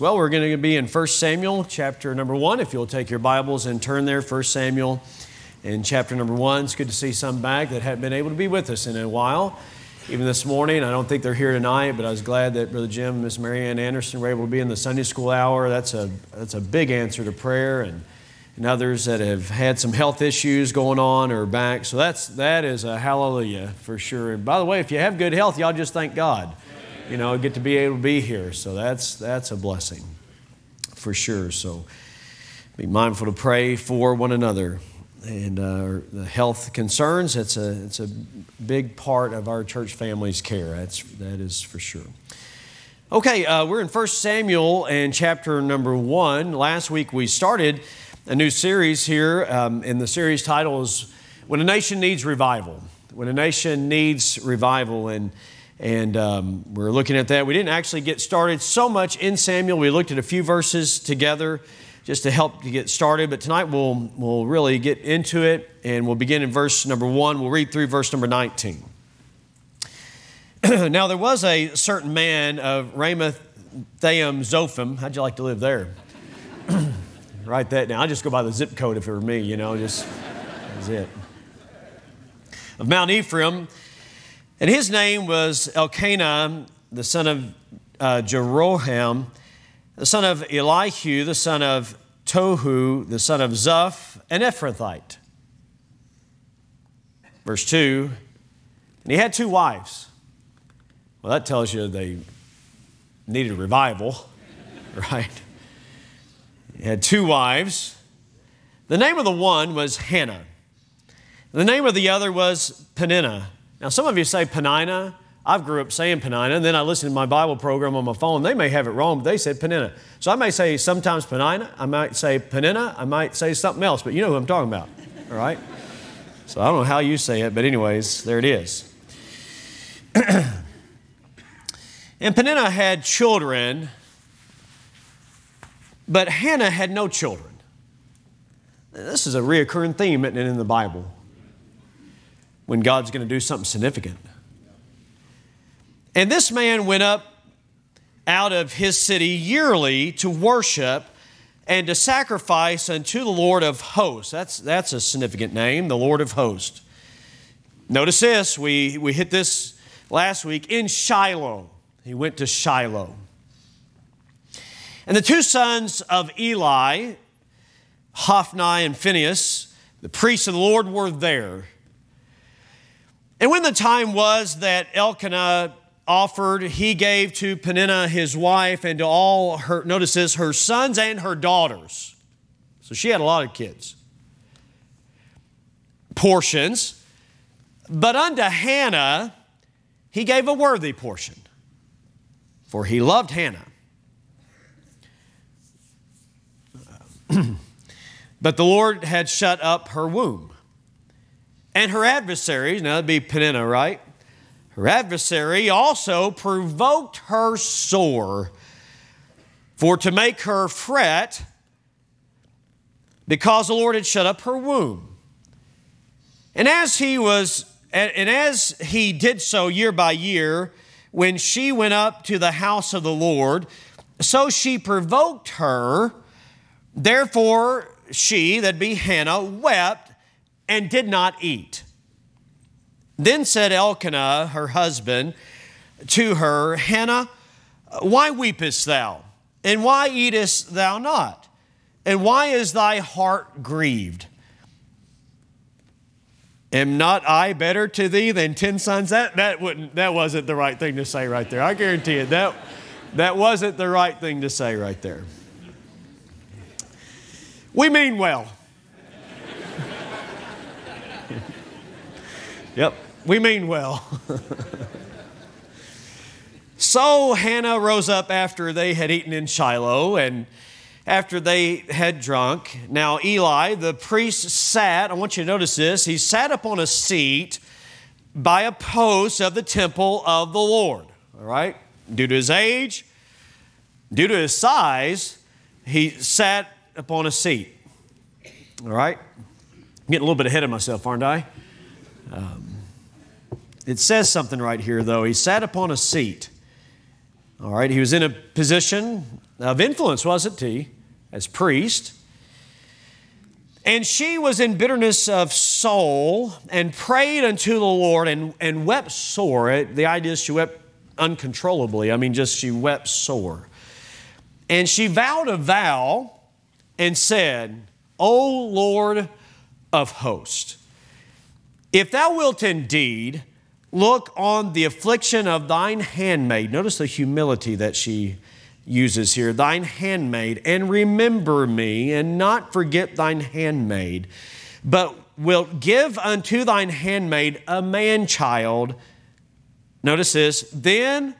Well, we're going to be in 1 Samuel chapter number 1. If you'll take your Bibles and turn there, 1 Samuel in chapter number 1. It's good to see some back that haven't been able to be with us in a while. Even this morning, I don't think they're here tonight, but I was glad that Brother Jim and Miss Marianne Anderson were able to be in the Sunday school hour. That's a, that's a big answer to prayer. And, and others that have had some health issues going on or back. So that's, that is a hallelujah for sure. And by the way, if you have good health, y'all just thank God you know, get to be able to be here. So that's, that's a blessing for sure. So be mindful to pray for one another. And uh, the health concerns, it's a, it's a big part of our church family's care. That's, that is for sure. Okay, uh, we're in 1 Samuel and chapter number 1. Last week we started a new series here, um, and the series title is When a Nation Needs Revival. When a Nation Needs Revival. And and um, we're looking at that. We didn't actually get started so much in Samuel. We looked at a few verses together just to help to get started. But tonight we'll, we'll really get into it and we'll begin in verse number one. We'll read through verse number 19. now, there was a certain man of Ramoth Thaim Zophim. How'd you like to live there? Write that down. I just go by the zip code if it were me, you know, just that's it. Of Mount Ephraim, and his name was Elkanah, the son of uh, Jeroham, the son of Elihu, the son of Tohu, the son of Zuph, an Ephrathite. Verse 2 And he had two wives. Well, that tells you they needed a revival, right? He had two wives. The name of the one was Hannah. The name of the other was Peninnah. Now, some of you say Penina. I've grew up saying Penina, and then I listened to my Bible program on my phone. They may have it wrong, but they said Penina. So I may say sometimes Penina, I might say Penina, I might say something else, but you know who I'm talking about, all right? So I don't know how you say it, but anyways, there it is. and Penina had children, but Hannah had no children. This is a reoccurring theme in the Bible when God's going to do something significant. And this man went up out of his city yearly to worship and to sacrifice unto the Lord of hosts. That's, that's a significant name, the Lord of hosts. Notice this, we, we hit this last week in Shiloh. He went to Shiloh. And the two sons of Eli, Hophni and Phinehas, the priests of the Lord, were there. And when the time was that Elkanah offered, he gave to Peninnah his wife and to all her, notice this, her sons and her daughters. So she had a lot of kids. Portions. But unto Hannah, he gave a worthy portion, for he loved Hannah. but the Lord had shut up her womb. And her adversaries, now that'd be Peninnah, right? Her adversary also provoked her sore for to make her fret because the Lord had shut up her womb. And as he was, and as he did so year by year, when she went up to the house of the Lord, so she provoked her. Therefore, she, that be Hannah, wept and did not eat. Then said Elkanah, her husband, to her, Hannah, why weepest thou? And why eatest thou not? And why is thy heart grieved? Am not I better to thee than ten sons? That, that, wouldn't, that wasn't the right thing to say right there. I guarantee it. That, that wasn't the right thing to say right there. We mean well. Yep, we mean well. so Hannah rose up after they had eaten in Shiloh and after they had drunk. Now, Eli, the priest, sat, I want you to notice this, he sat upon a seat by a post of the temple of the Lord. All right? Due to his age, due to his size, he sat upon a seat. All right? I'm getting a little bit ahead of myself, aren't I? Um, it says something right here, though. He sat upon a seat. All right, he was in a position of influence, wasn't he, as priest? And she was in bitterness of soul and prayed unto the Lord and, and wept sore. The idea is she wept uncontrollably. I mean, just she wept sore. And she vowed a vow and said, O Lord of hosts, if thou wilt indeed look on the affliction of thine handmaid, notice the humility that she uses here, thine handmaid, and remember me, and not forget thine handmaid, but wilt give unto thine handmaid a man child. Notice this, then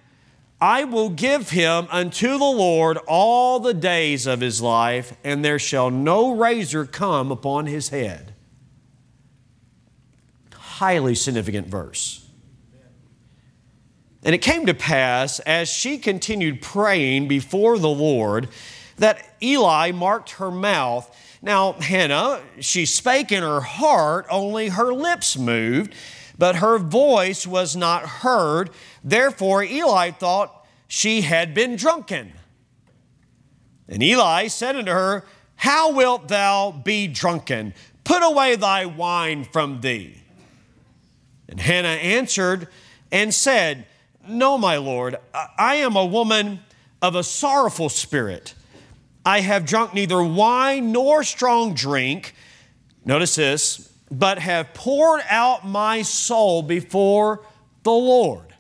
I will give him unto the Lord all the days of his life, and there shall no razor come upon his head. Highly significant verse. And it came to pass, as she continued praying before the Lord, that Eli marked her mouth. Now, Hannah, she spake in her heart, only her lips moved, but her voice was not heard. Therefore, Eli thought she had been drunken. And Eli said unto her, How wilt thou be drunken? Put away thy wine from thee. And Hannah answered and said, no, my Lord, I am a woman of a sorrowful spirit. I have drunk neither wine nor strong drink. Notice this, but have poured out my soul before the Lord.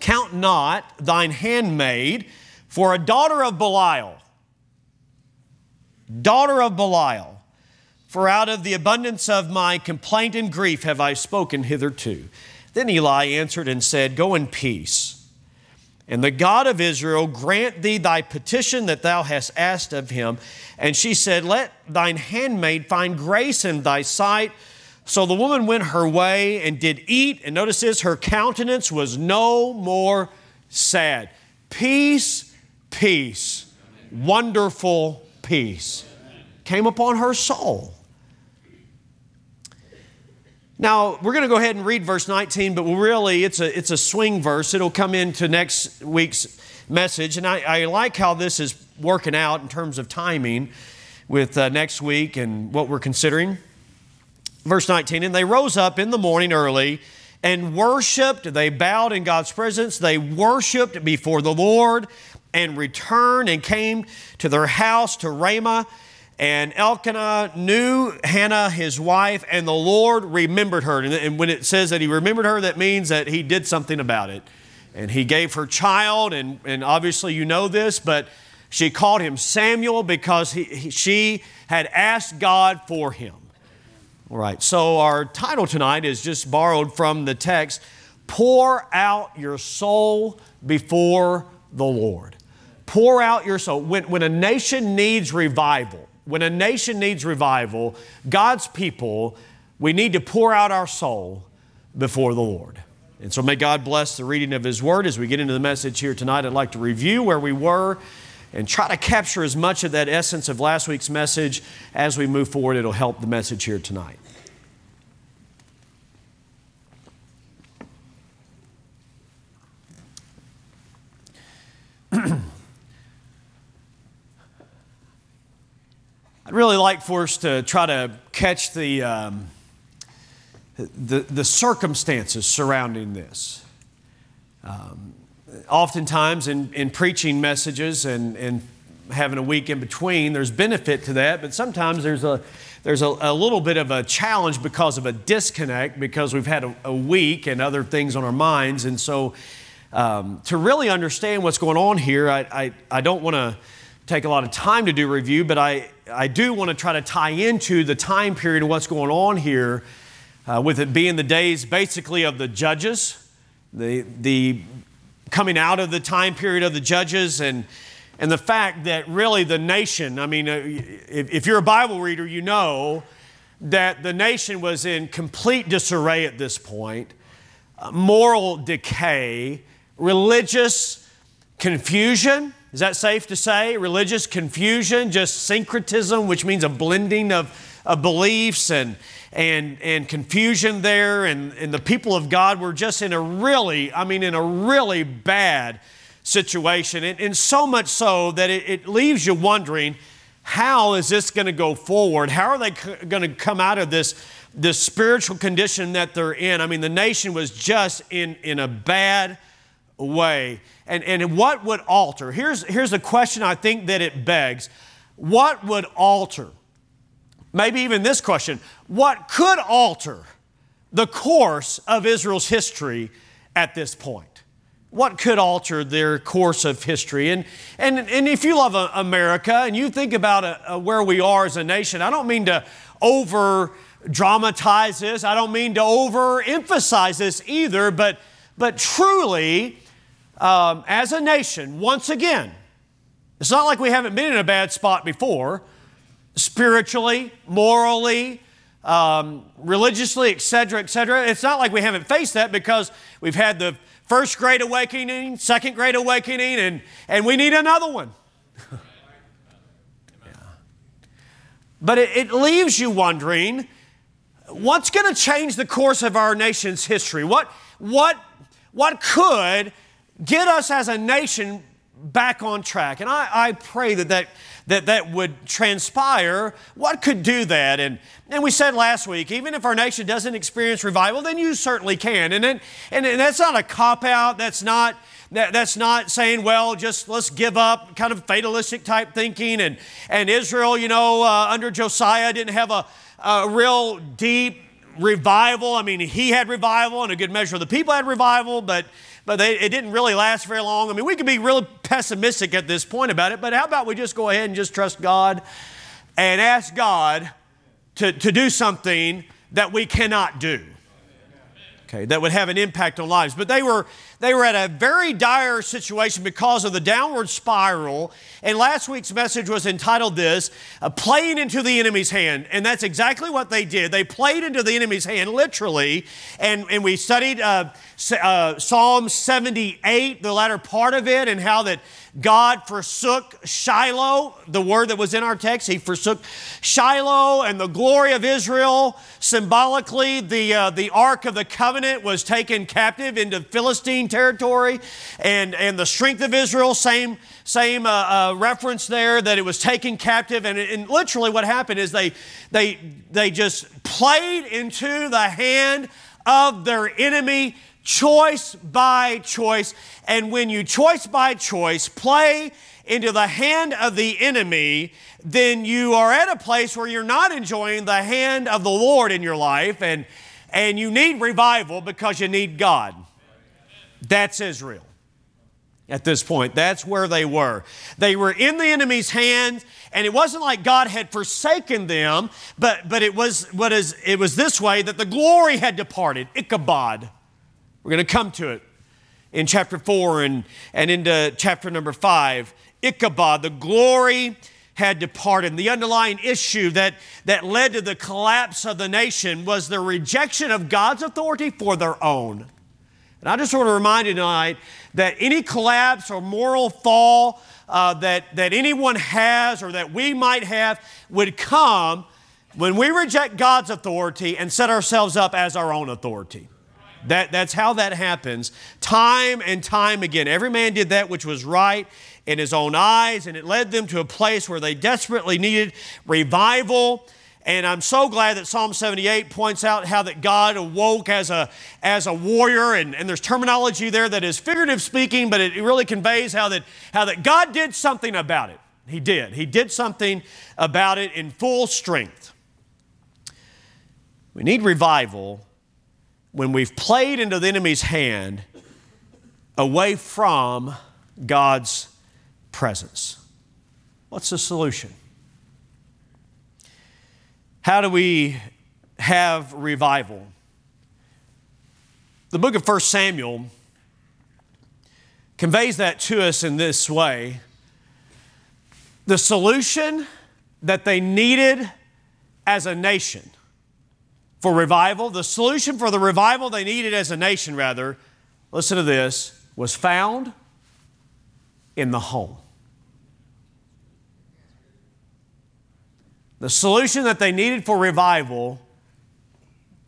Count not thine handmaid for a daughter of Belial. Daughter of Belial, for out of the abundance of my complaint and grief have I spoken hitherto. Then Eli answered and said, Go in peace. And the God of Israel grant thee thy petition that thou hast asked of him. And she said, Let thine handmaid find grace in thy sight. So the woman went her way and did eat. And notice this her countenance was no more sad. Peace, peace, wonderful peace came upon her soul. Now, we're going to go ahead and read verse 19, but really it's a, it's a swing verse. It'll come into next week's message. And I, I like how this is working out in terms of timing with uh, next week and what we're considering. Verse 19, and they rose up in the morning early and worshiped. They bowed in God's presence. They worshiped before the Lord and returned and came to their house to Ramah. And Elkanah knew Hannah, his wife, and the Lord remembered her. And when it says that he remembered her, that means that he did something about it. And he gave her child, and, and obviously you know this, but she called him Samuel because he, he, she had asked God for him. All right, so our title tonight is just borrowed from the text Pour out your soul before the Lord. Pour out your soul. When, when a nation needs revival, when a nation needs revival, God's people, we need to pour out our soul before the Lord. And so may God bless the reading of His Word. As we get into the message here tonight, I'd like to review where we were and try to capture as much of that essence of last week's message as we move forward. It'll help the message here tonight. I'd really like for us to try to catch the, um, the, the, circumstances surrounding this. Um, oftentimes, in, in preaching messages and, and having a week in between, there's benefit to that, but sometimes there's a there's a, a, little bit of a challenge because of a disconnect because we've had a, a week and other things on our minds. And so, um, to really understand what's going on here, I, I, I don't want to take a lot of time to do review, but I, I do want to try to tie into the time period of what's going on here, uh, with it being the days basically of the judges, the, the coming out of the time period of the judges, and, and the fact that really the nation, I mean, uh, if, if you're a Bible reader, you know that the nation was in complete disarray at this point, moral decay, religious confusion is that safe to say? Religious confusion, just syncretism, which means a blending of, of beliefs and, and, and confusion there. And, and the people of God were just in a really, I mean, in a really bad situation. And, and so much so that it, it leaves you wondering how is this going to go forward? How are they c- going to come out of this, this spiritual condition that they're in? I mean, the nation was just in, in a bad way. And, and what would alter? Here's, here's a question I think that it begs What would alter? Maybe even this question What could alter the course of Israel's history at this point? What could alter their course of history? And, and, and if you love uh, America and you think about a, a where we are as a nation, I don't mean to over dramatize this, I don't mean to overemphasize this either, but, but truly, um, as a nation, once again, it's not like we haven't been in a bad spot before, spiritually, morally, um, religiously, etc., etc. It's not like we haven't faced that because we've had the first great awakening, second great awakening, and, and we need another one. But it, it leaves you wondering what's going to change the course of our nation's history? What, what, what could get us as a nation back on track. And I, I pray that that, that that would transpire. What could do that? And, and we said last week, even if our nation doesn't experience revival, then you certainly can. And, and, and that's not a cop out. That's not, that, that's not saying, well, just let's give up, kind of fatalistic type thinking. And, and Israel, you know, uh, under Josiah didn't have a, a real deep revival. I mean, he had revival, and a good measure of the people had revival, but but they, it didn't really last very long. I mean, we could be really pessimistic at this point about it, but how about we just go ahead and just trust God and ask God to, to do something that we cannot do? Okay, that would have an impact on lives. But they were, they were at a very dire situation because of the downward spiral. And last week's message was entitled This Playing into the Enemy's Hand. And that's exactly what they did. They played into the enemy's hand, literally. And, and we studied uh, uh, Psalm 78, the latter part of it, and how that God forsook Shiloh, the word that was in our text. He forsook Shiloh and the glory of Israel. Symbolically, the, uh, the Ark of the Covenant was taken captive into Philistine territory, and, and the strength of Israel, same, same uh, uh, reference there, that it was taken captive. And, and literally, what happened is they, they, they just played into the hand of their enemy choice by choice. And when you choice by choice play into the hand of the enemy, then you are at a place where you're not enjoying the hand of the Lord in your life, and, and you need revival because you need God. That's Israel at this point. That's where they were. They were in the enemy's hands, and it wasn't like God had forsaken them, but, but it, was, what is, it was this way that the glory had departed, Ichabod. We're going to come to it in chapter 4 and, and into chapter number 5. Ichabod, the glory had departed. And The underlying issue that, that led to the collapse of the nation was the rejection of God's authority for their own. And I just want to remind you tonight that any collapse or moral fall uh, that, that anyone has or that we might have would come when we reject God's authority and set ourselves up as our own authority. That, that's how that happens time and time again. Every man did that which was right in his own eyes, and it led them to a place where they desperately needed revival. And I'm so glad that Psalm 78 points out how that God awoke as a, as a warrior, and, and there's terminology there that is figurative speaking, but it really conveys how that, how that God did something about it. He did. He did something about it in full strength. We need revival when we've played into the enemy's hand away from God's presence. What's the solution? How do we have revival? The book of 1 Samuel conveys that to us in this way. The solution that they needed as a nation for revival, the solution for the revival they needed as a nation, rather, listen to this, was found in the home. The solution that they needed for revival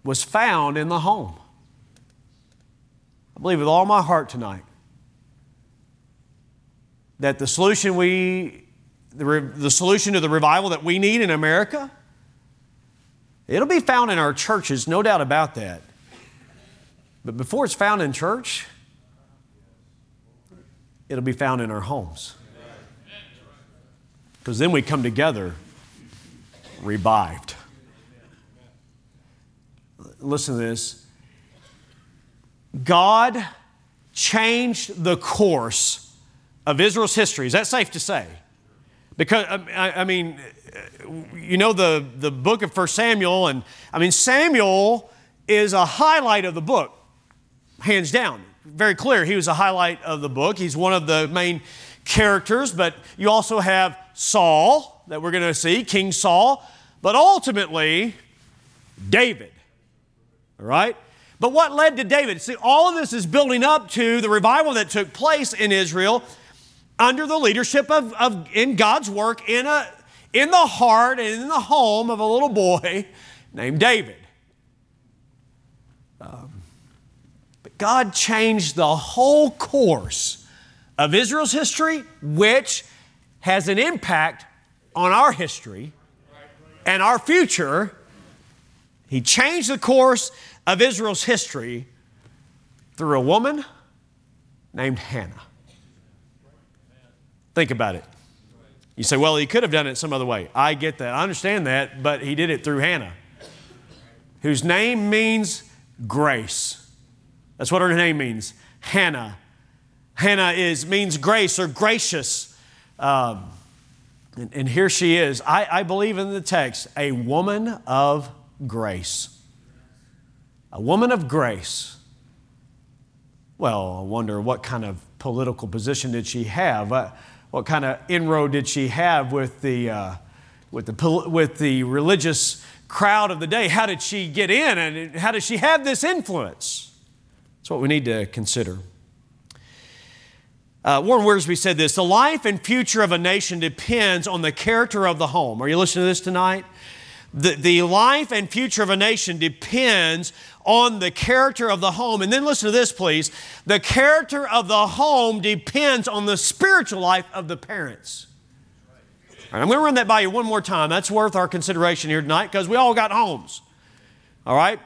was found in the home. I believe with all my heart tonight that the solution we the, re, the solution to the revival that we need in America it'll be found in our churches, no doubt about that. But before it's found in church, it'll be found in our homes. Because then we come together revived. Listen to this. God changed the course of Israel's history. Is that safe to say? Because, um, I, I mean, you know the, the book of 1 Samuel, and I mean, Samuel is a highlight of the book, hands down. Very clear, he was a highlight of the book. He's one of the main characters, but you also have Saul that we're going to see, King Saul, but ultimately, David. All right? But what led to David? See, all of this is building up to the revival that took place in Israel under the leadership of, of in God's work in, a, in the heart and in the home of a little boy named David. Um, but God changed the whole course of Israel's history, which has an impact on our history and our future. He changed the course of Israel's history through a woman named Hannah. Think about it. You say, well, he could have done it some other way. I get that. I understand that, but he did it through Hannah, whose name means grace. That's what her name means Hannah. Hannah is, means grace or gracious. Um, and, and, here she is. I, I believe in the text, a woman of grace. A woman of grace. Well, I wonder what kind of political position did she have? Uh, what kind of inroad did she have with the, uh, with, the, with the religious crowd of the day? How did she get in and how did she have this influence? That's what we need to consider. Uh, Warren Wiersbe said this The life and future of a nation depends on the character of the home. Are you listening to this tonight? The, the life and future of a nation depends on the character of the home. And then listen to this, please. The character of the home depends on the spiritual life of the parents. All right, I'm going to run that by you one more time. That's worth our consideration here tonight because we all got homes. All right?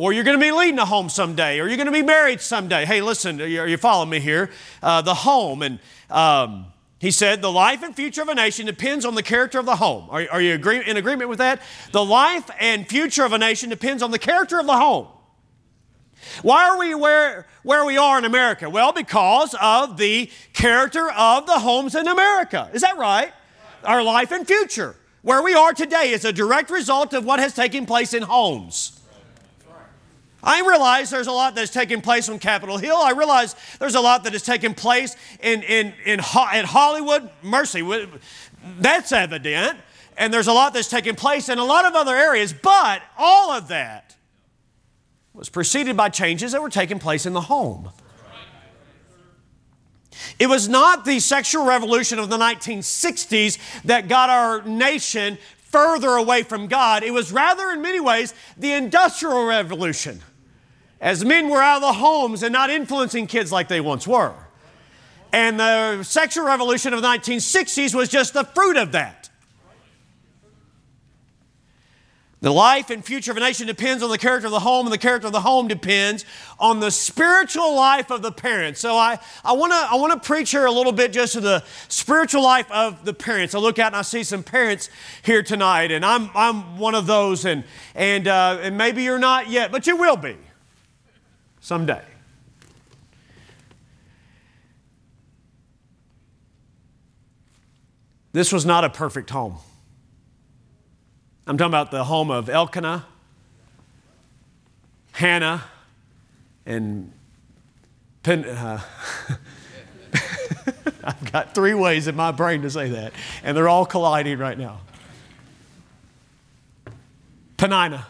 Or you're going to be leading a home someday, or you're going to be married someday. Hey, listen, are you following me here? Uh, the home. And um, he said, The life and future of a nation depends on the character of the home. Are, are you agree, in agreement with that? The life and future of a nation depends on the character of the home. Why are we where, where we are in America? Well, because of the character of the homes in America. Is that right? Our life and future. Where we are today is a direct result of what has taken place in homes. I realize there's a lot that's taken place on Capitol Hill. I realize there's a lot that has taken place in, in, in, in Hollywood. Mercy, that's evident. And there's a lot that's taken place in a lot of other areas, but all of that was preceded by changes that were taking place in the home. It was not the sexual revolution of the 1960s that got our nation further away from God. It was rather, in many ways, the Industrial Revolution as men were out of the homes and not influencing kids like they once were. And the sexual revolution of the 1960s was just the fruit of that. The life and future of a nation depends on the character of the home, and the character of the home depends on the spiritual life of the parents. So I, I want to I wanna preach here a little bit just to the spiritual life of the parents. I look out and I see some parents here tonight, and I'm, I'm one of those, and, and, uh, and maybe you're not yet, but you will be someday. This was not a perfect home. I'm talking about the home of Elkanah, Hannah, and Pen. Uh, I've got three ways in my brain to say that, and they're all colliding right now. Penina.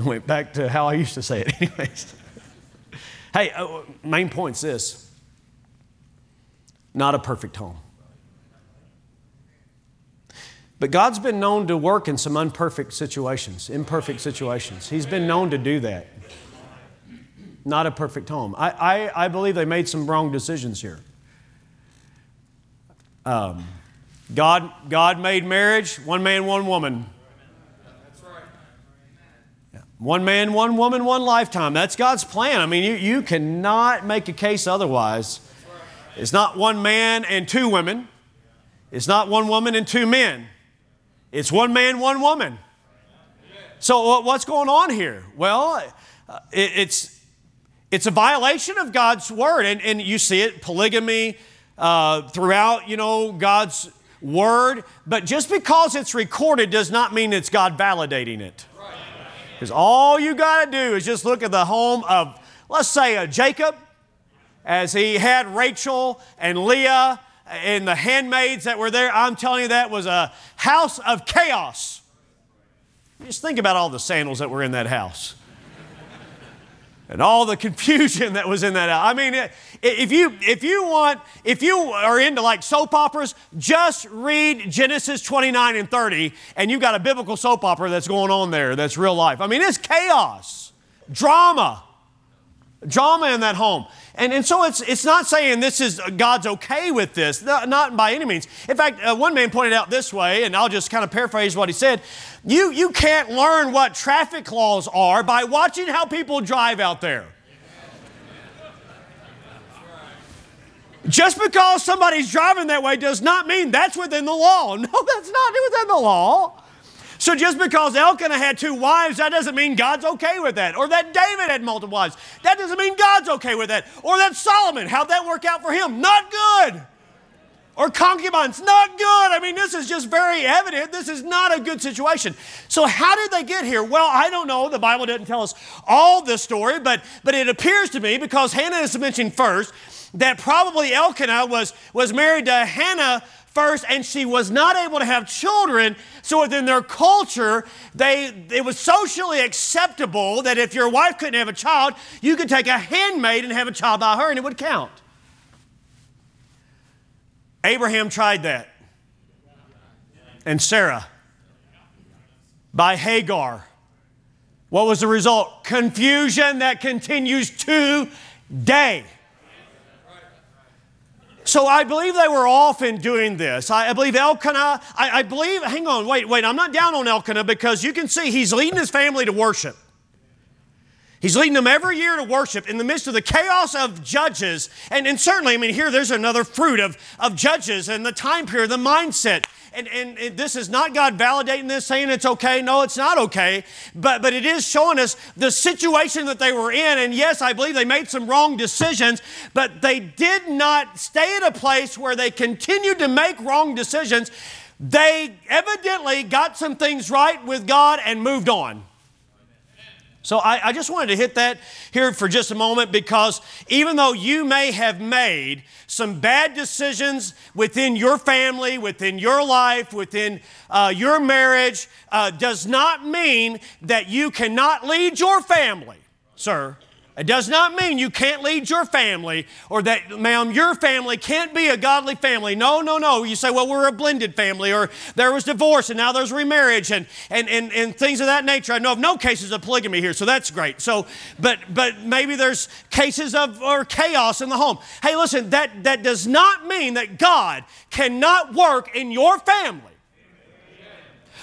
Went back to how I used to say it, anyways. hey, uh, main point's this not a perfect home. But God's been known to work in some imperfect situations, imperfect situations. He's been known to do that. not a perfect home. I, I, I believe they made some wrong decisions here. Um, God, God made marriage one man, one woman. Right. One man, one woman, one lifetime. That's God's plan. I mean, you, you cannot make a case otherwise. It's not one man and two women. It's not one woman and two men. It's one man, one woman. So, what's going on here? Well, uh, it's, it's a violation of God's word, and, and you see it polygamy uh, throughout, you know, God's word. But just because it's recorded does not mean it's God validating it. Because all you got to do is just look at the home of, let's say, a Jacob, as he had Rachel and Leah and the handmaids that were there. I'm telling you, that was a house of chaos. Just think about all the sandals that were in that house. And all the confusion that was in that. I mean, if you if you want if you are into like soap operas, just read Genesis 29 and 30 and you've got a biblical soap opera that's going on there that's real life. I mean, it's chaos, drama. Drama in that home. And, and so it's, it's not saying this is God's okay with this, not, not by any means. In fact, uh, one man pointed out this way, and I'll just kind of paraphrase what he said. You, you can't learn what traffic laws are by watching how people drive out there. Just because somebody's driving that way does not mean that's within the law. No, that's not within the law. So just because Elkanah had two wives, that doesn't mean God's okay with that. Or that David had multiple wives, that doesn't mean God's okay with that. Or that Solomon, how'd that work out for him? Not good. Or concubines, not good. I mean, this is just very evident. This is not a good situation. So, how did they get here? Well, I don't know. The Bible doesn't tell us all the story, but, but it appears to me, because Hannah is mentioned first, that probably Elkanah was, was married to Hannah first, and she was not able to have children. So within their culture, they it was socially acceptable that if your wife couldn't have a child, you could take a handmaid and have a child by her, and it would count. Abraham tried that, and Sarah by Hagar. What was the result? Confusion that continues today. So I believe they were often doing this. I, I believe Elkanah, I, I believe, hang on, wait, wait, I'm not down on Elkanah because you can see he's leading his family to worship. He's leading them every year to worship in the midst of the chaos of judges. And, and certainly, I mean, here there's another fruit of, of judges and the time period, the mindset and, and it, this is not God validating this, saying it's okay. No, it's not okay. But, but it is showing us the situation that they were in. And yes, I believe they made some wrong decisions, but they did not stay at a place where they continued to make wrong decisions. They evidently got some things right with God and moved on. So I, I, just wanted to hit that here for just a moment because even though you may have made some bad decisions within your family, within your life, within uh, your marriage, uh, does not mean that you cannot lead your family, sir. It does not mean you can't lead your family or that, ma'am, your family can't be a godly family. No, no, no. You say, well, we're a blended family, or there was divorce and now there's remarriage and, and, and, and things of that nature. I know of no cases of polygamy here, so that's great. So, but, but maybe there's cases of or chaos in the home. Hey, listen, that, that does not mean that God cannot work in your family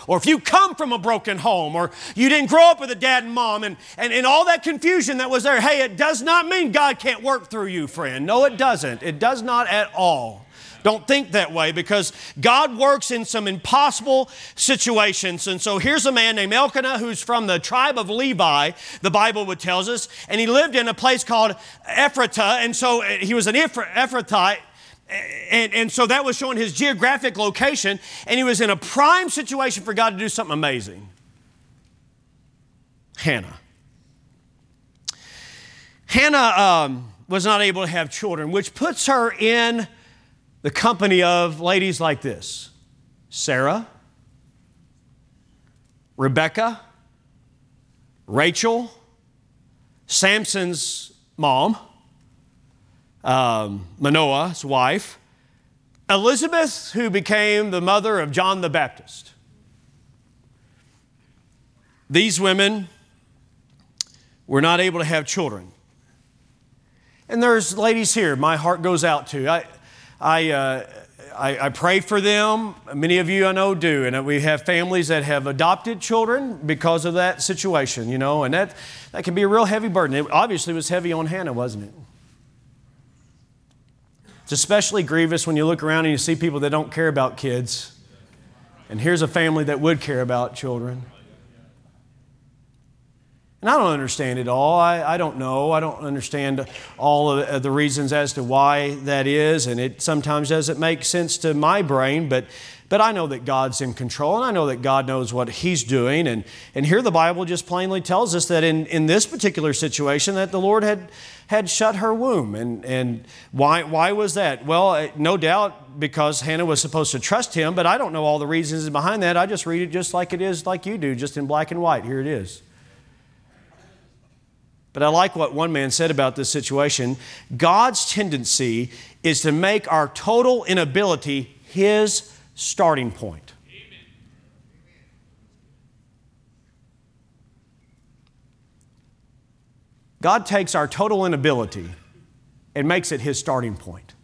or if you come from a broken home, or you didn't grow up with a dad and mom, and, and, and all that confusion that was there, hey, it does not mean God can't work through you, friend. No, it doesn't. It does not at all. Don't think that way because God works in some impossible situations. And so here's a man named Elkanah who's from the tribe of Levi, the Bible would tells us, and he lived in a place called Ephratah. And so uh, he was an Ephrathite, and, and so that was showing his geographic location, and he was in a prime situation for God to do something amazing. Hannah. Hannah um, was not able to have children, which puts her in the company of ladies like this Sarah, Rebecca, Rachel, Samson's mom, um, Manoah's wife, Elizabeth, who became the mother of John the Baptist. These women were not able to have children. And there's ladies here my heart goes out to. I, I, uh, I, I, pray for them. Many of you I know do. And we have families that have adopted children because of that situation, you know, and that, that can be a real heavy burden. It obviously was heavy on Hannah, wasn't it? It's especially grievous when you look around and you see people that don't care about kids. And here's a family that would care about children. And I don't understand it all. I, I don't know. I don't understand all of uh, the reasons as to why that is. And it sometimes doesn't make sense to my brain, but, but I know that God's in control and I know that God knows what He's doing. And, and here the Bible just plainly tells us that in, in this particular situation that the Lord had, had shut her womb. And, and why, why was that? Well, no doubt because Hannah was supposed to trust him, but I don't know all the reasons behind that. I just read it just like it is, like you do, just in black and white. Here it is. But I like what one man said about this situation. God's tendency is to make our total inability his starting point. God takes our total inability and makes it his starting point.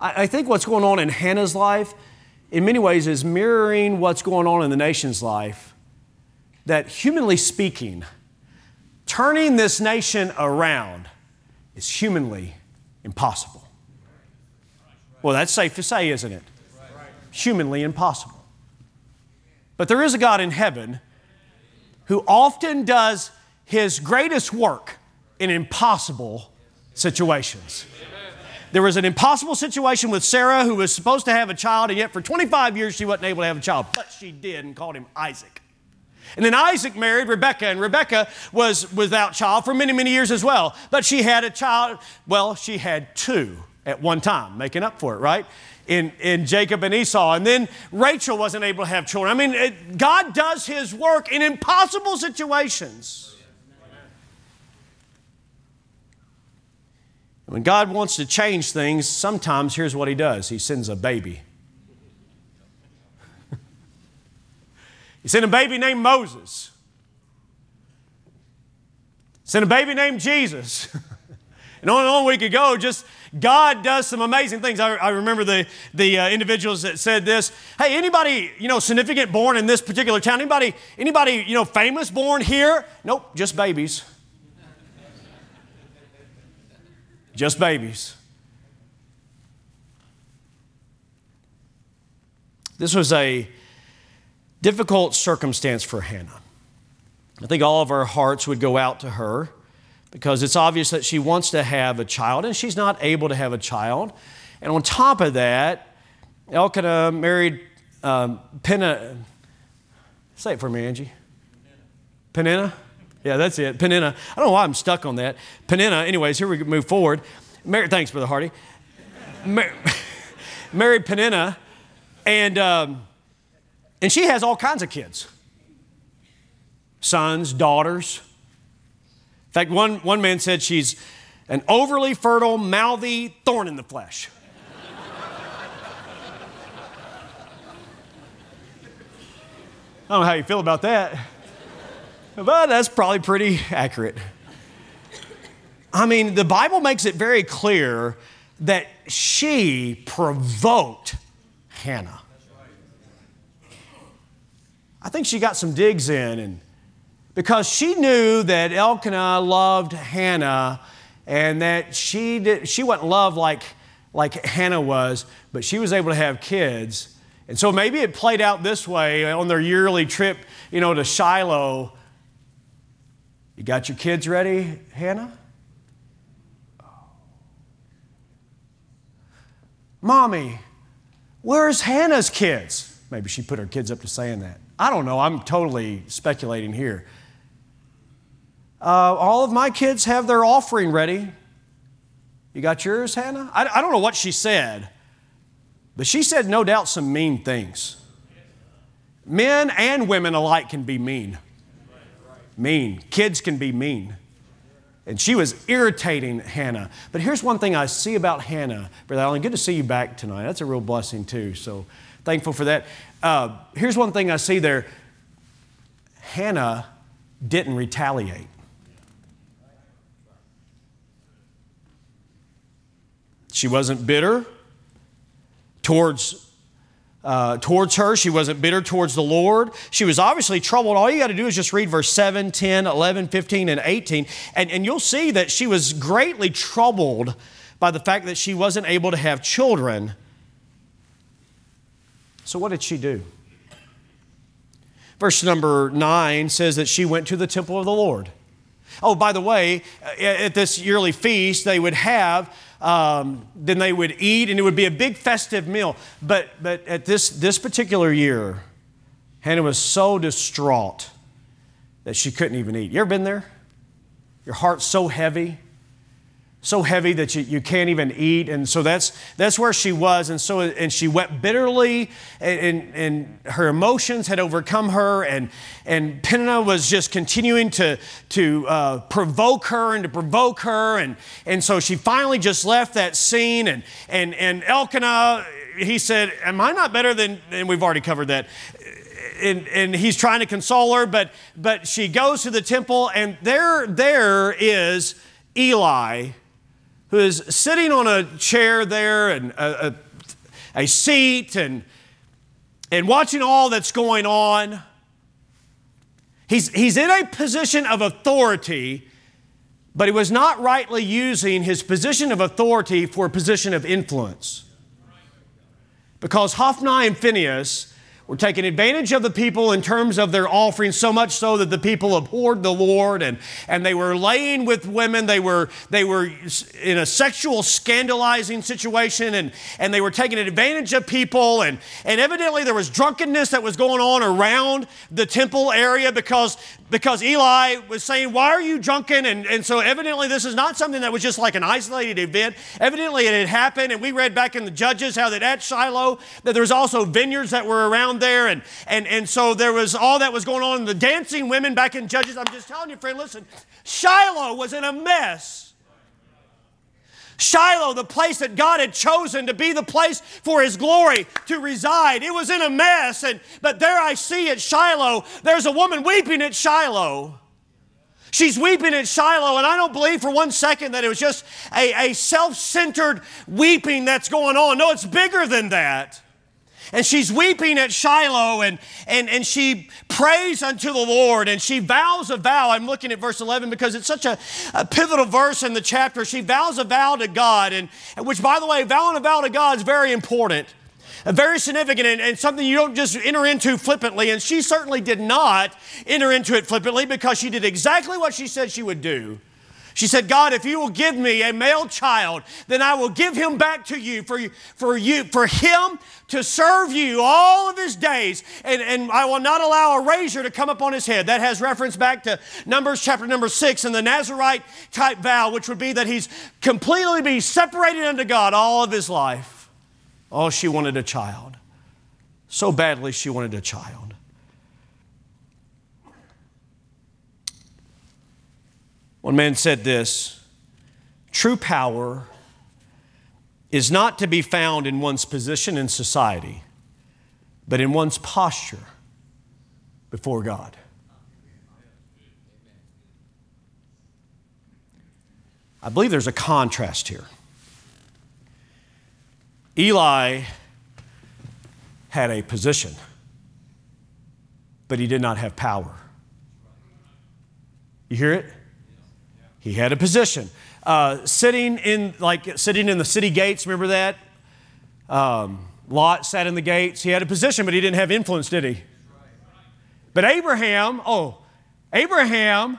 I, think what's going on in Hannah's life, in many ways, is mirroring what's going on in the nation's life. That humanly speaking, turning this nation around is humanly impossible. Well, that's safe to say, isn't it? Humanly impossible. But there is a God in heaven who often does his greatest work in impossible situations. There was an impossible situation with Sarah who was supposed to have a child, and yet for 25 years she wasn't able to have a child, but she did and called him Isaac. And then Isaac married Rebekah, and Rebekah was without child for many, many years as well. But she had a child, well, she had two at one time, making up for it, right? In, in Jacob and Esau. And then Rachel wasn't able to have children. I mean, it, God does His work in impossible situations. When God wants to change things, sometimes here's what He does He sends a baby. He sent a baby named Moses. Sent a baby named Jesus. and on and on we could go. Just God does some amazing things. I, I remember the, the uh, individuals that said this. Hey, anybody, you know, significant born in this particular town? Anybody, anybody, you know, famous born here? Nope, just babies. just babies. This was a difficult circumstance for Hannah. I think all of our hearts would go out to her because it's obvious that she wants to have a child and she's not able to have a child. And on top of that, Elkanah married um, Penna. Say it for me, Angie. Penina? Yeah, that's it. Penina. I don't know why I'm stuck on that. Penina. Anyways, here we move forward. Mar- thanks, Brother Hardy. Mar- married Penina, and um, and she has all kinds of kids sons, daughters. In fact, one, one man said she's an overly fertile, mouthy thorn in the flesh. I don't know how you feel about that, but that's probably pretty accurate. I mean, the Bible makes it very clear that she provoked Hannah. I think she got some digs in, and because she knew that Elkanah loved Hannah, and that she did, she wasn't loved like like Hannah was, but she was able to have kids. And so maybe it played out this way on their yearly trip, you know, to Shiloh. You got your kids ready, Hannah? Mommy, where's Hannah's kids? Maybe she put her kids up to saying that. I don't know, I'm totally speculating here. Uh, all of my kids have their offering ready. You got yours, Hannah? I, I don't know what she said, but she said no doubt some mean things. Men and women alike can be mean. Mean. Kids can be mean. And she was irritating Hannah. But here's one thing I see about Hannah, Brother Allen. Good to see you back tonight. That's a real blessing, too. So thankful for that. Uh, here's one thing I see there Hannah didn't retaliate. She wasn't bitter towards uh, towards her. She wasn't bitter towards the Lord. She was obviously troubled. All you got to do is just read verse 7, 10, 11, 15, and 18, and, and you'll see that she was greatly troubled by the fact that she wasn't able to have children. So, what did she do? Verse number 9 says that she went to the temple of the Lord. Oh, by the way, at this yearly feast, they would have, um, then they would eat, and it would be a big festive meal. But, but at this, this particular year, Hannah was so distraught that she couldn't even eat. You ever been there? Your heart's so heavy so heavy that you, you can't even eat. And so that's, that's where she was. And so, and she wept bitterly and, and, and her emotions had overcome her. And, and Peninnah was just continuing to, to uh, provoke her and to provoke her. And, and so she finally just left that scene. And, and, and Elkanah, he said, am I not better than, and we've already covered that. And, and, he's trying to console her, but, but she goes to the temple, and there, there is Eli who is sitting on a chair there and a, a, a seat and, and watching all that's going on. He's, he's in a position of authority, but he was not rightly using his position of authority for a position of influence. Because Hophni and Phinehas were taking advantage of the people in terms of their offering, so much so that the people abhorred the Lord and, and they were laying with women. They were, they were in a sexual scandalizing situation and, and they were taking advantage of people. And, and evidently there was drunkenness that was going on around the temple area because, because Eli was saying, Why are you drunken? And, and so evidently this is not something that was just like an isolated event. Evidently it had happened. And we read back in the Judges how that at Shiloh that there was also vineyards that were around around there. And, and, and so there was all that was going on. The dancing women back in Judges. I'm just telling you, friend, listen, Shiloh was in a mess. Shiloh, the place that God had chosen to be the place for His glory to reside, it was in a mess. And, but there I see at Shiloh, there's a woman weeping at Shiloh. She's weeping at Shiloh, and I don't believe for one second that it was just a, a self centered weeping that's going on. No, it's bigger than that. And she's weeping at Shiloh and, and, and she prays unto the Lord and she vows a vow. I'm looking at verse 11 because it's such a, a pivotal verse in the chapter. She vows a vow to God, and which, by the way, vowing a vow to God is very important. Very significant and, and something you don't just enter into flippantly. And she certainly did not enter into it flippantly because she did exactly what she said she would do. She said, God, if you will give me a male child, then I will give him back to you for, for you, for him to serve you all of his days, and, and I will not allow a razor to come upon his head. That has reference back to Numbers chapter number six and the Nazarite type vow, which would be that he's completely be separated unto God all of his life. Oh, she wanted a child. So badly she wanted a child. One man said this true power is not to be found in one's position in society, but in one's posture before God. I believe there's a contrast here. Eli had a position, but he did not have power. You hear it? He had a position. Uh, sitting in like sitting in the city gates, remember that? Um, Lot sat in the gates. He had a position, but he didn't have influence, did he? But Abraham, oh, Abraham,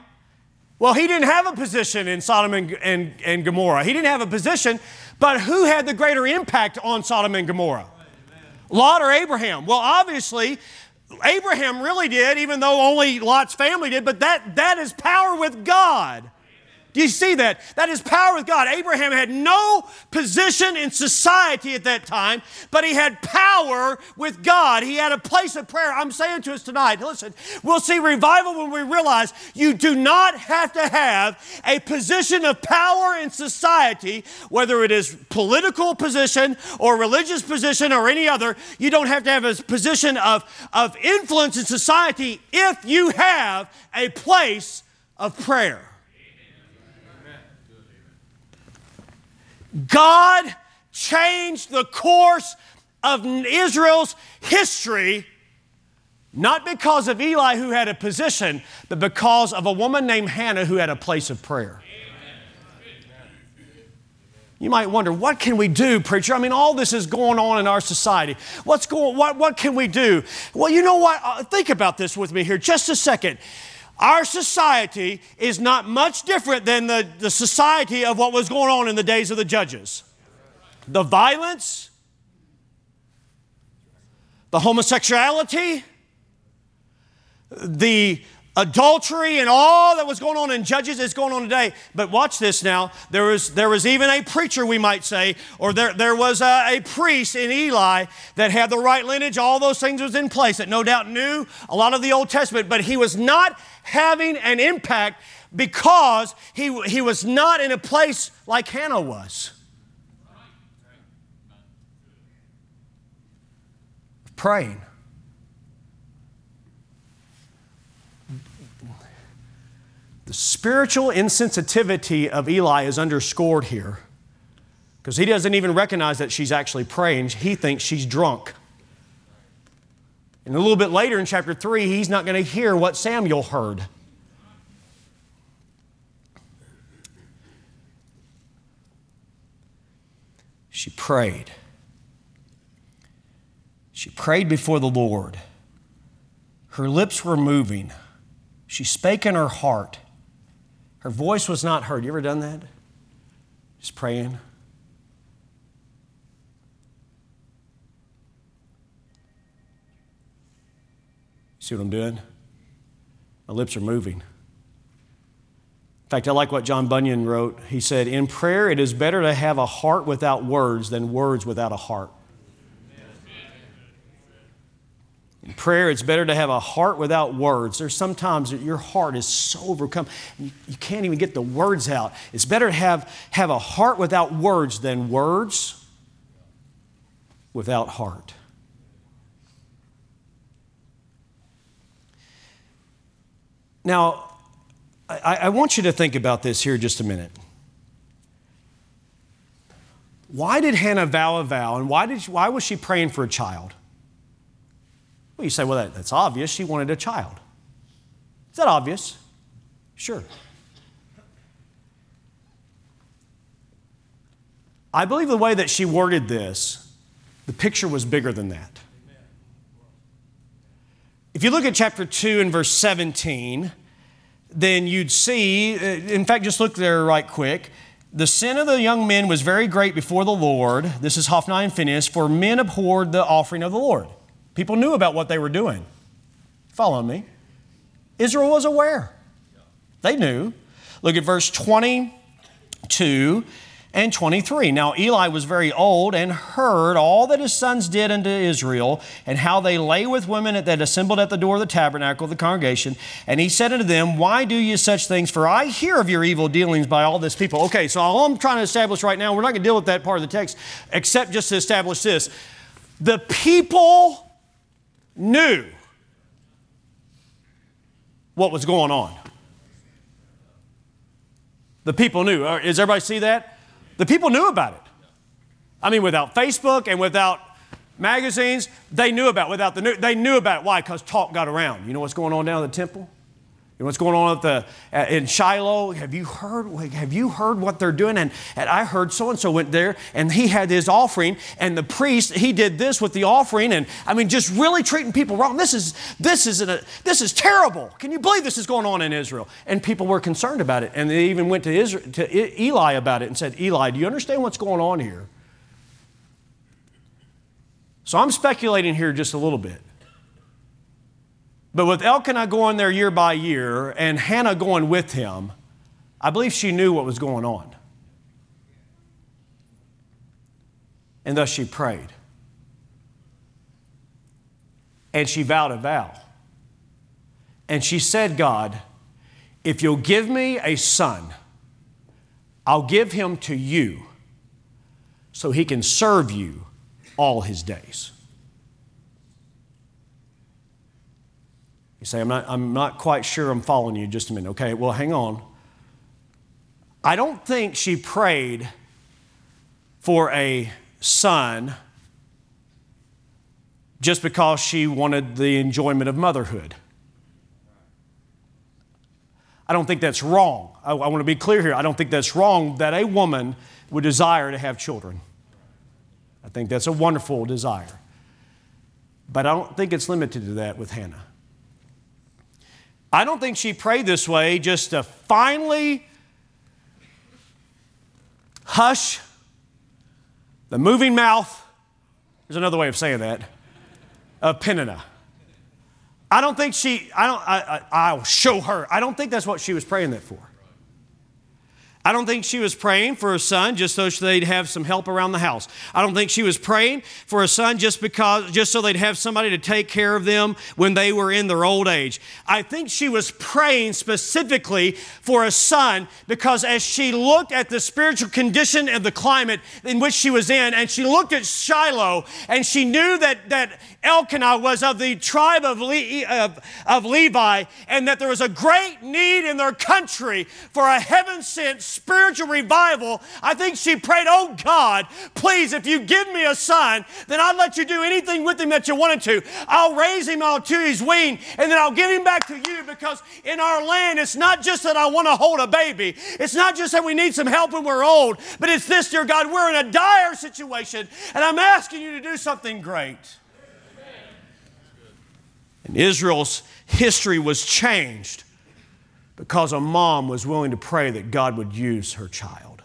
well, he didn't have a position in Sodom and, and, and Gomorrah. He didn't have a position, but who had the greater impact on Sodom and Gomorrah? Lot or Abraham? Well, obviously, Abraham really did, even though only Lot's family did, but that, that is power with God. Do you see that? That is power with God. Abraham had no position in society at that time, but he had power with God. He had a place of prayer. I'm saying to us tonight, listen, we'll see revival when we realize you do not have to have a position of power in society, whether it is political position or religious position or any other. You don't have to have a position of, of influence in society if you have a place of prayer. God changed the course of Israel's history, not because of Eli who had a position, but because of a woman named Hannah who had a place of prayer. You might wonder, what can we do, preacher? I mean, all this is going on in our society. What's going what, what can we do? Well, you know what? Uh, think about this with me here just a second. Our society is not much different than the, the society of what was going on in the days of the judges. The violence, the homosexuality, the adultery and all that was going on in Judges is going on today. But watch this now. There was, there was even a preacher, we might say, or there, there was a, a priest in Eli that had the right lineage, all those things was in place, that no doubt knew a lot of the Old Testament, but he was not having an impact because he, he was not in a place like Hannah was. Praying. The spiritual insensitivity of Eli is underscored here because he doesn't even recognize that she's actually praying. He thinks she's drunk. And a little bit later in chapter 3, he's not going to hear what Samuel heard. She prayed. She prayed before the Lord. Her lips were moving. She spake in her heart. Her voice was not heard. You ever done that? Just praying. See what I'm doing? My lips are moving. In fact, I like what John Bunyan wrote. He said, In prayer, it is better to have a heart without words than words without a heart. In prayer, it's better to have a heart without words. There's sometimes that your heart is so overcome, you, can't even get the words out. It's better to have, have a heart without words than words without heart. Now, I, I want you to think about this here just a minute. Why did Hannah vow a vow, and why, did why was she praying for a child? Well, you say, well, that, that's obvious. She wanted a child. Is that obvious? Sure. I believe the way that she worded this, the picture was bigger than that. If you look at chapter 2 and verse 17, then you'd see, uh, in fact, just look there right quick. The sin of the young men was very great before the Lord. This is Hophni and Phinehas, for men abhorred the offering of the Lord. People knew about what they were doing. Follow me. Israel was aware. They knew. Look at verse 22 and 23. Now Eli was very old and heard all that his sons did unto Israel, and how they lay with women that assembled at the door of the tabernacle of the congregation. And he said unto them, Why do you such things? For I hear of your evil dealings by all this people. Okay, so all I'm trying to establish right now, we're not going to deal with that part of the text, except just to establish this. The people knew what was going on. The people knew. Uh, does everybody see that? The people knew about it. I mean, without Facebook and without magazines, they knew about it. Without the new, they knew about it. Why? Because talk got around. You know what's going on down at the temple? You know what's going on at the, in Shiloh? Have you heard, have you heard what they're doing? And, and I heard so and so went there and he had his offering, and the priest, he did this with the offering. And I mean, just really treating people wrong. This is, this is, a, this is terrible. Can you believe this is going on in Israel? And people were concerned about it. And they even went to, Israel, to Eli about it and said, Eli, do you understand what's going on here? So I'm speculating here just a little bit. But with Elkanah going there year by year and Hannah going with him, I believe she knew what was going on. And thus she prayed. And she vowed a vow. And she said, God, if you'll give me a son, I'll give him to you so he can serve you all his days. You say, I'm not, I'm not quite sure I'm following you. Just a minute. Okay, well, hang on. I don't think she prayed for a son just because she wanted the enjoyment of motherhood. I don't think that's wrong. I, I want to be clear here. I don't think that's wrong that a woman would desire to have children. I think that's a wonderful desire. But I don't think it's limited to that with Hannah. I don't think she prayed this way just to finally hush the moving mouth. There's another way of saying that of Peninnah. I don't think she, I don't, I, I, I'll show her. I don't think that's what she was praying that for. I don't think she was praying for a son just so they'd have some help around the house. I don't think she was praying for a son just because just so they'd have somebody to take care of them when they were in their old age. I think she was praying specifically for a son because as she looked at the spiritual condition of the climate in which she was in and she looked at Shiloh and she knew that that Elkanah was of the tribe of, Le- of, of Levi and that there was a great need in their country for a heaven sent spiritual revival, I think she prayed, Oh God, please, if you give me a son, then I'll let you do anything with him that you wanted to. I'll raise him out to his wing, and then I'll give him back to you because in our land, it's not just that I want to hold a baby, it's not just that we need some help when we're old, but it's this, dear God, we're in a dire situation, and I'm asking you to do something great. And Israel's history was changed because a mom was willing to pray that God would use her child.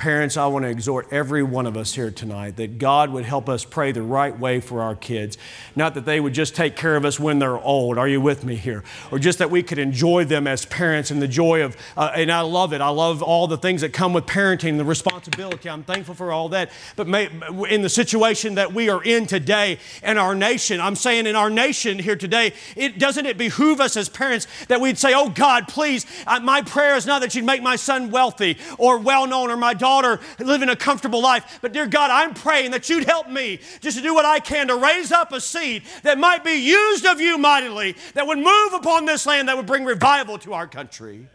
Parents, I want to exhort every one of us here tonight that God would help us pray the right way for our kids. Not that they would just take care of us when they're old. Are you with me here? Or just that we could enjoy them as parents and the joy of, uh, and I love it. I love all the things that come with parenting, the responsibility. I'm thankful for all that. But may, in the situation that we are in today in our nation, I'm saying in our nation here today, it doesn't it behoove us as parents that we'd say, oh God, please, uh, my prayer is not that you'd make my son wealthy or well known or my my daughter living a comfortable life. But dear God, I'm praying that you'd help me just to do what I can to raise up a seed that might be used of you mightily, that would move upon this land, that would bring revival to our country.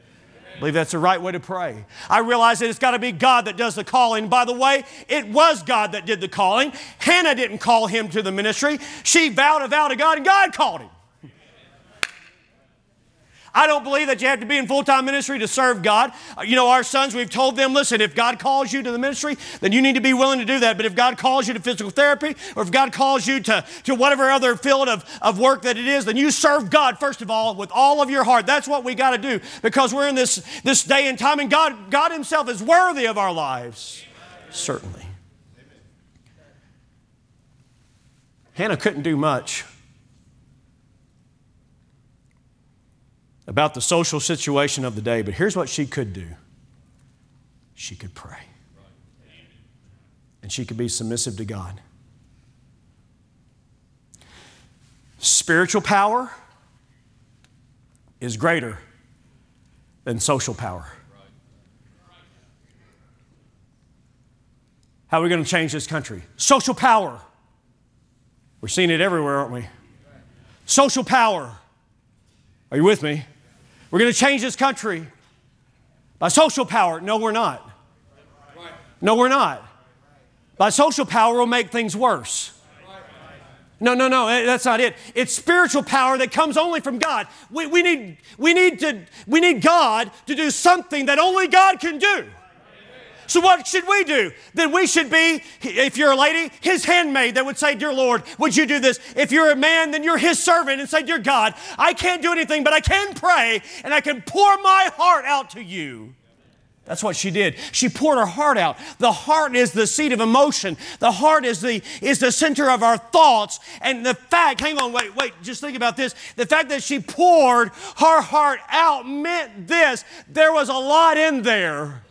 I believe that's the right way to pray. I realize that it's got to be God that does the calling. By the way, it was God that did the calling. Hannah didn't call him to the ministry. She vowed a vow to God, and God called him. I don't believe that you have to be in full time ministry to serve God. Uh, you know, our sons, we've told them, listen, if God calls you to the ministry, then you need to be willing to do that. But if God calls you to physical therapy, or if God calls you to, to whatever other field of, of work that it is, then you serve God, first of all, with all of your heart. That's what we got to do because we're in this, this day and time, and God, God Himself is worthy of our lives. Certainly. Hannah couldn't do much. About the social situation of the day, but here's what she could do she could pray. And she could be submissive to God. Spiritual power is greater than social power. How are we going to change this country? Social power. We're seeing it everywhere, aren't we? Social power. Are you with me? We're going to change this country by social power. No, we're not. No, we're not. By social power, we'll make things worse. No, no, no, eh, that's not it. It's spiritual power that comes only from God. We, we, need, we, need to, we need God to do something that only God can do. So, what should we do? Then we should be, if you're a lady, his handmaid that would say, Dear Lord, would you do this? If you're a man, then you're his servant and say, Dear God, I can't do anything, but I can pray and I can pour my heart out to you. That's what she did. She poured her heart out. The heart is the seat of emotion. The heart is the, is the center of our thoughts. And the fact, hang on, wait, wait, just think about this. The fact that she poured her heart out meant this there was a lot in there.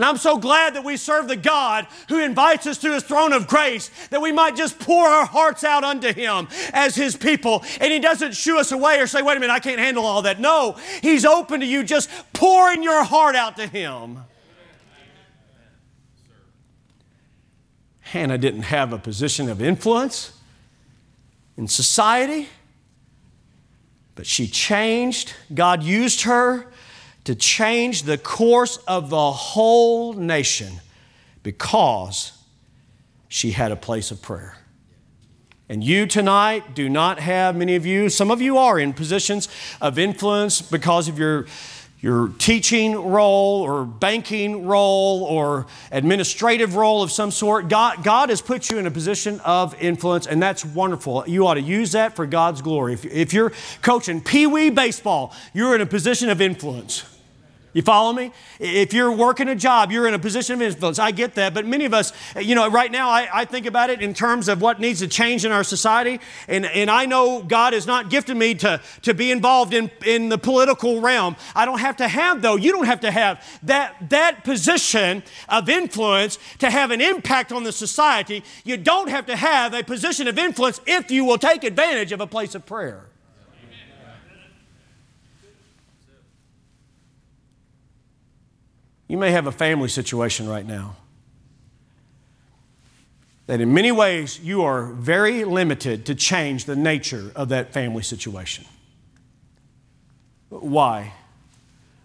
And I'm so glad that we serve the God who invites us to his throne of grace that we might just pour our hearts out unto him as his people. And he doesn't shoo us away or say, wait a minute, I can't handle all that. No, he's open to you just pouring your heart out to him. Hannah didn't have a position of influence in society, but she changed. God used her to change the course of the whole nation because she had a place of prayer. And you tonight do not have, many of you, some of you are in positions of influence because of your your teaching role or banking role or administrative role of some sort. God, God has put you in a position of influence, and that's wonderful. You ought to use that for God's glory. If, if you're coaching Pee Wee baseball, you're in a position of influence. You follow me? If you're working a job, you're in a position of influence. I get that. But many of us, you know, right now I, I, think about it in terms of what needs to change in our society. And, and I know God has not gifted me to, to be involved in, in the political realm. I don't have to have, though, you don't have to have that, that position of influence to have an impact on the society. You don't have to have a position of influence if you will take advantage of a place of prayer. You may have a family situation right now that in many ways you are very limited to change the nature of that family situation. Why?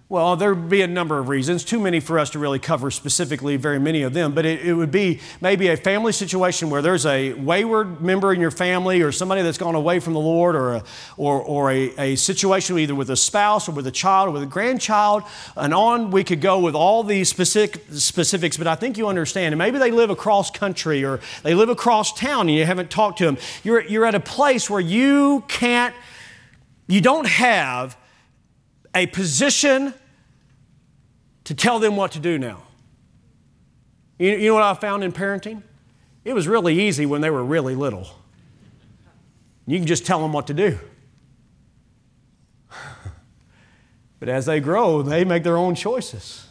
Well, there'd be a number of reasons, too many for us to really cover specifically, very many of them, but it, it, would be maybe a family situation where there's a wayward member in your family or somebody that's gone away from the Lord or a, or, or a, a situation either with a spouse or with a child or with a grandchild, and on we could go with all these specific, specifics, but I think you understand. And maybe they live across country or they live across town and you haven't talked to them. You're, you're at a place where you can't, you don't have a position to tell them what to do now. You, you know what I found in parenting? It was really easy when they were really little. You can just tell them what to do. but as they grow, they make their own choices.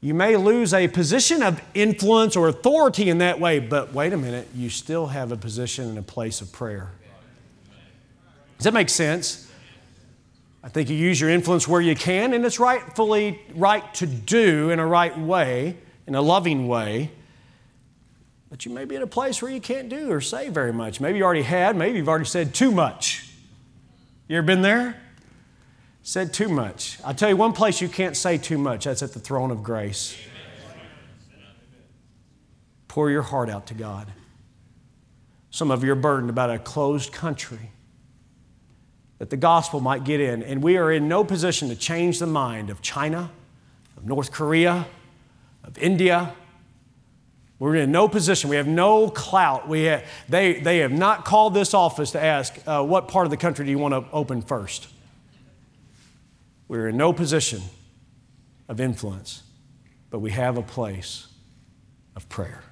You may lose a position of influence or authority in that way, but wait a minute, you still have a position in a place of prayer. Does that make sense? I think you use your influence where you can, and it's rightfully right to do in a right way, in a loving way. But you may be in a place where you can't do or say very much. Maybe you already had, maybe you've already said too much. You ever been there? Said too much. I'll tell you one place you can't say too much that's at the throne of grace. Pour your heart out to God. Some of you are burdened about a closed country that the gospel might get in. And we are in no position to change the mind of China, of North Korea, of India. We're in no position. We have no clout. We have, they, they have not called this office to ask, uh, what part of the country do you want to open first? We're in no position of influence, but we have a place of prayer.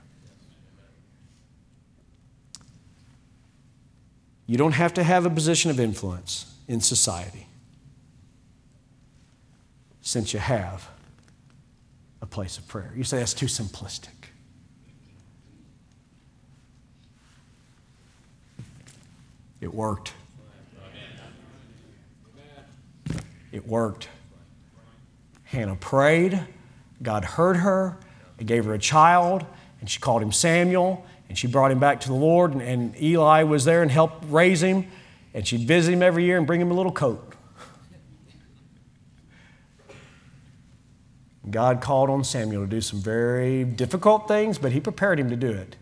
You don't have to have a position of influence in society since you have a place of prayer. You say that's too simplistic. It worked. It worked. Hannah prayed. God heard her. He gave her a child, and she called him Samuel. And she brought him back to the Lord, and, and Eli was there and helped raise him. And she'd visit him every year and bring him a little coat. God called on Samuel to do some very difficult things, but he prepared him to do it.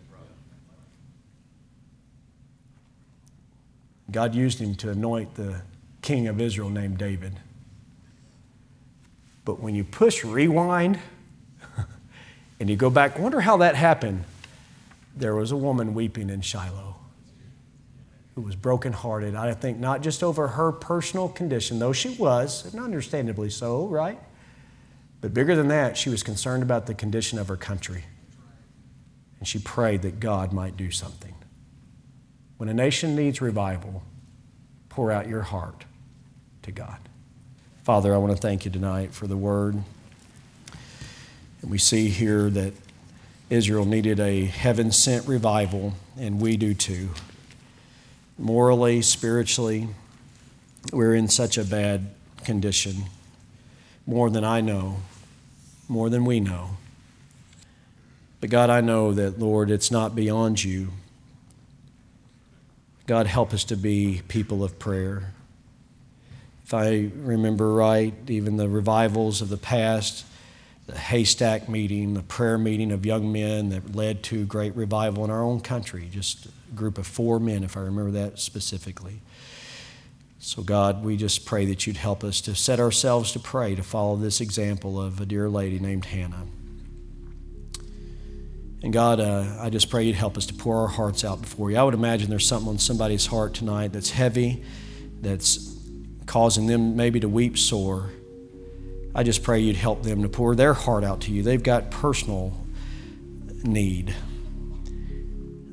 God used him to anoint the king of Israel named David. But when you push rewind and you go back, wonder how that happened there was a woman weeping in Shiloh who was brokenhearted. I think not just over her personal condition, though she was, and understandably so, right? But bigger than that, she was concerned about the condition of her country. And she prayed that God might do something. When a nation needs revival, pour out your heart to God. Father, I want to thank you tonight for the word. And we see here that Israel needed a heaven sent revival, and we do too. Morally, spiritually, we're in such a bad condition. More than I know, more than we know. But God, I know that, Lord, it's not beyond you. God, help us to be people of prayer. If I remember right, even the revivals of the past, the haystack meeting, the prayer meeting of young men that led to great revival in our own country. Just a group of four men, if I remember that specifically. So, God, we just pray that you'd help us to set ourselves to pray, to follow this example of a dear lady named Hannah. And God, uh, I just pray you'd help us to pour our hearts out before you. I would imagine there's something on somebody's heart tonight that's heavy, that's causing them maybe to weep sore. I just pray you'd help them to pour their heart out to you. They've got personal need,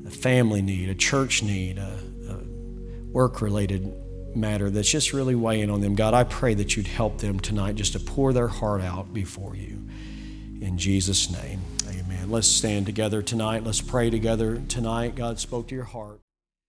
a family need, a church need, a, a work related matter that's just really weighing on them. God, I pray that you'd help them tonight just to pour their heart out before you. In Jesus' name, amen. Let's stand together tonight. Let's pray together tonight. God spoke to your heart.